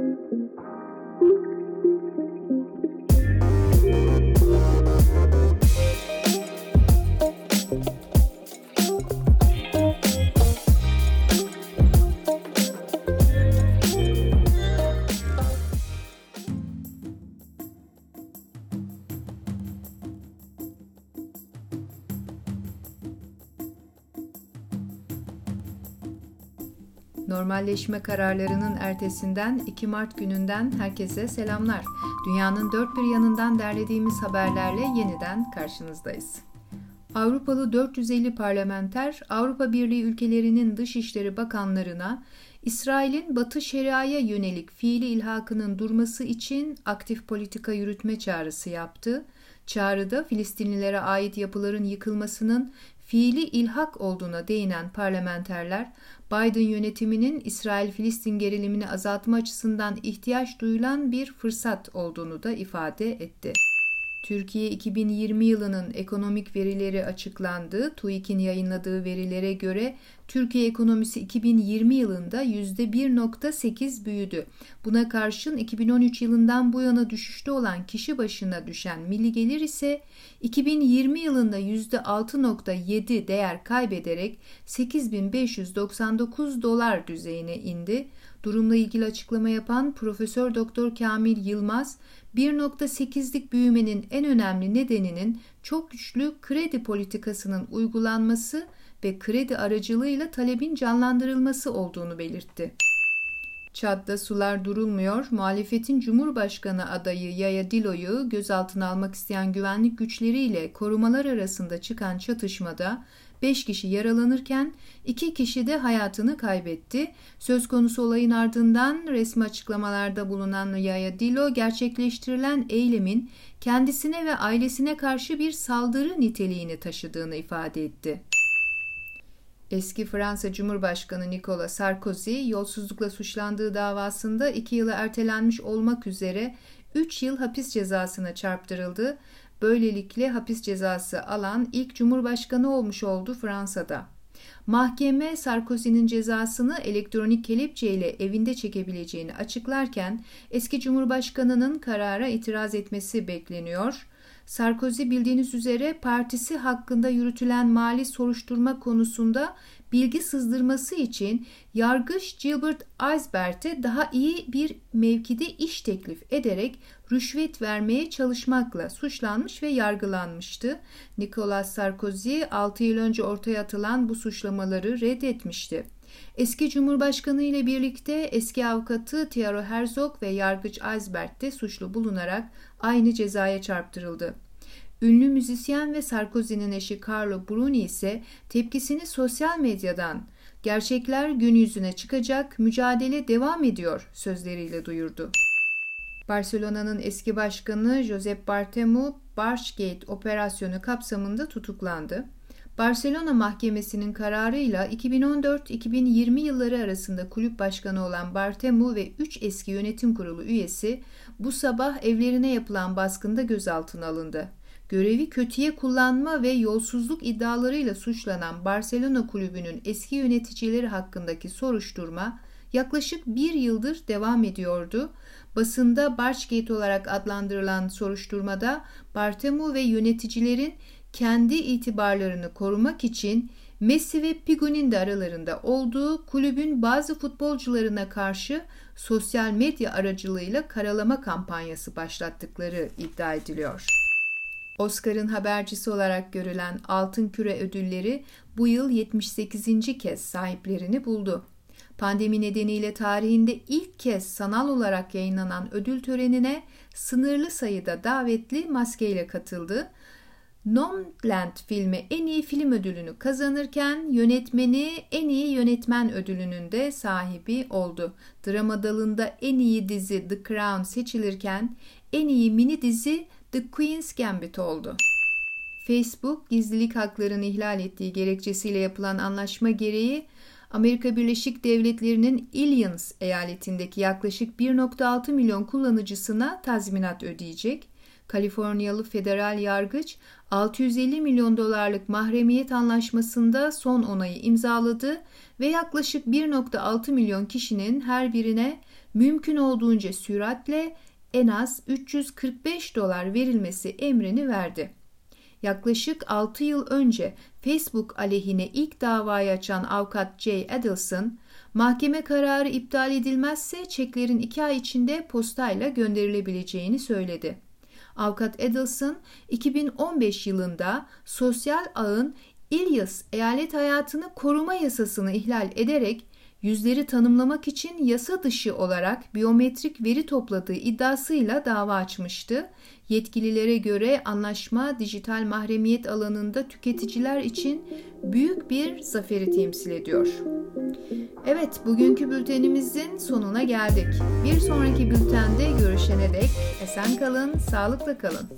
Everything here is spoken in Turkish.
Thank you. Normalleşme kararlarının ertesinden 2 Mart gününden herkese selamlar. Dünyanın dört bir yanından derlediğimiz haberlerle yeniden karşınızdayız. Avrupalı 450 parlamenter Avrupa Birliği ülkelerinin dışişleri bakanlarına İsrail'in Batı Şeria'ya yönelik fiili ilhakının durması için aktif politika yürütme çağrısı yaptı. Çağrıda Filistinlilere ait yapıların yıkılmasının fiili ilhak olduğuna değinen parlamenterler, Biden yönetiminin İsrail-Filistin gerilimini azaltma açısından ihtiyaç duyulan bir fırsat olduğunu da ifade etti. Türkiye 2020 yılının ekonomik verileri açıklandı. TÜİK'in yayınladığı verilere göre Türkiye ekonomisi 2020 yılında %1.8 büyüdü. Buna karşın 2013 yılından bu yana düşüşte olan kişi başına düşen milli gelir ise 2020 yılında %6.7 değer kaybederek 8599 dolar düzeyine indi. Durumla ilgili açıklama yapan Profesör Doktor Kamil Yılmaz, 1.8'lik büyümenin en önemli nedeninin çok güçlü kredi politikasının uygulanması ve kredi aracılığıyla talebin canlandırılması olduğunu belirtti. Çad'da sular durulmuyor. Muhalefetin Cumhurbaşkanı adayı Yaya Dilo'yu gözaltına almak isteyen güvenlik güçleriyle korumalar arasında çıkan çatışmada 5 kişi yaralanırken 2 kişi de hayatını kaybetti. Söz konusu olayın ardından resmi açıklamalarda bulunan Yaya Dilo gerçekleştirilen eylemin kendisine ve ailesine karşı bir saldırı niteliğini taşıdığını ifade etti. Eski Fransa Cumhurbaşkanı Nicolas Sarkozy yolsuzlukla suçlandığı davasında 2 yıla ertelenmiş olmak üzere 3 yıl hapis cezasına çarptırıldı. Böylelikle hapis cezası alan ilk cumhurbaşkanı olmuş oldu Fransa'da. Mahkeme Sarkozy'nin cezasını elektronik kelepçe ile evinde çekebileceğini açıklarken eski cumhurbaşkanının karara itiraz etmesi bekleniyor. Sarkozy bildiğiniz üzere partisi hakkında yürütülen mali soruşturma konusunda bilgi sızdırması için yargıç Gilbert Eisbert'e daha iyi bir mevkide iş teklif ederek rüşvet vermeye çalışmakla suçlanmış ve yargılanmıştı. Nicolas Sarkozy 6 yıl önce ortaya atılan bu suçlamaları reddetmişti. Eski Cumhurbaşkanı ile birlikte eski avukatı Thierry Herzog ve yargıç Eisbert de suçlu bulunarak aynı cezaya çarptırıldı. Ünlü müzisyen ve Sarkozy'nin eşi Carlo Bruni ise tepkisini sosyal medyadan gerçekler gün yüzüne çıkacak, mücadele devam ediyor sözleriyle duyurdu. Barcelona'nın eski başkanı Josep Bartomeu, Barchgate operasyonu kapsamında tutuklandı. Barcelona Mahkemesi'nin kararıyla 2014-2020 yılları arasında kulüp başkanı olan Bartomeu ve 3 eski yönetim kurulu üyesi bu sabah evlerine yapılan baskında gözaltına alındı. Görevi kötüye kullanma ve yolsuzluk iddialarıyla suçlanan Barcelona kulübünün eski yöneticileri hakkındaki soruşturma yaklaşık bir yıldır devam ediyordu. Basında Barchgate olarak adlandırılan soruşturmada Bartomeu ve yöneticilerin kendi itibarlarını korumak için Messi ve Pigu'nin de aralarında olduğu kulübün bazı futbolcularına karşı sosyal medya aracılığıyla karalama kampanyası başlattıkları iddia ediliyor. Oscar'ın habercisi olarak görülen Altın Küre ödülleri bu yıl 78. kez sahiplerini buldu. Pandemi nedeniyle tarihinde ilk kez sanal olarak yayınlanan ödül törenine sınırlı sayıda davetli maskeyle katıldı. Nomadland filmi en iyi film ödülünü kazanırken yönetmeni en iyi yönetmen ödülünün de sahibi oldu. Drama dalında en iyi dizi The Crown seçilirken en iyi mini dizi The Queen's Gambit oldu. Facebook gizlilik haklarını ihlal ettiği gerekçesiyle yapılan anlaşma gereği Amerika Birleşik Devletleri'nin Illinois eyaletindeki yaklaşık 1.6 milyon kullanıcısına tazminat ödeyecek. Kaliforniyalı federal yargıç 650 milyon dolarlık mahremiyet anlaşmasında son onayı imzaladı ve yaklaşık 1.6 milyon kişinin her birine mümkün olduğunca süratle en az 345 dolar verilmesi emrini verdi. Yaklaşık 6 yıl önce Facebook aleyhine ilk davayı açan avukat Jay Adelson, mahkeme kararı iptal edilmezse çeklerin 2 ay içinde postayla gönderilebileceğini söyledi. Avukat Adelson 2015 yılında sosyal ağın İlyas eyalet hayatını koruma yasasını ihlal ederek yüzleri tanımlamak için yasa dışı olarak biyometrik veri topladığı iddiasıyla dava açmıştı. Yetkililere göre anlaşma dijital mahremiyet alanında tüketiciler için büyük bir zaferi temsil ediyor. Evet, bugünkü bültenimizin sonuna geldik. Bir sonraki bültende görüşene dek esen kalın, sağlıkla kalın.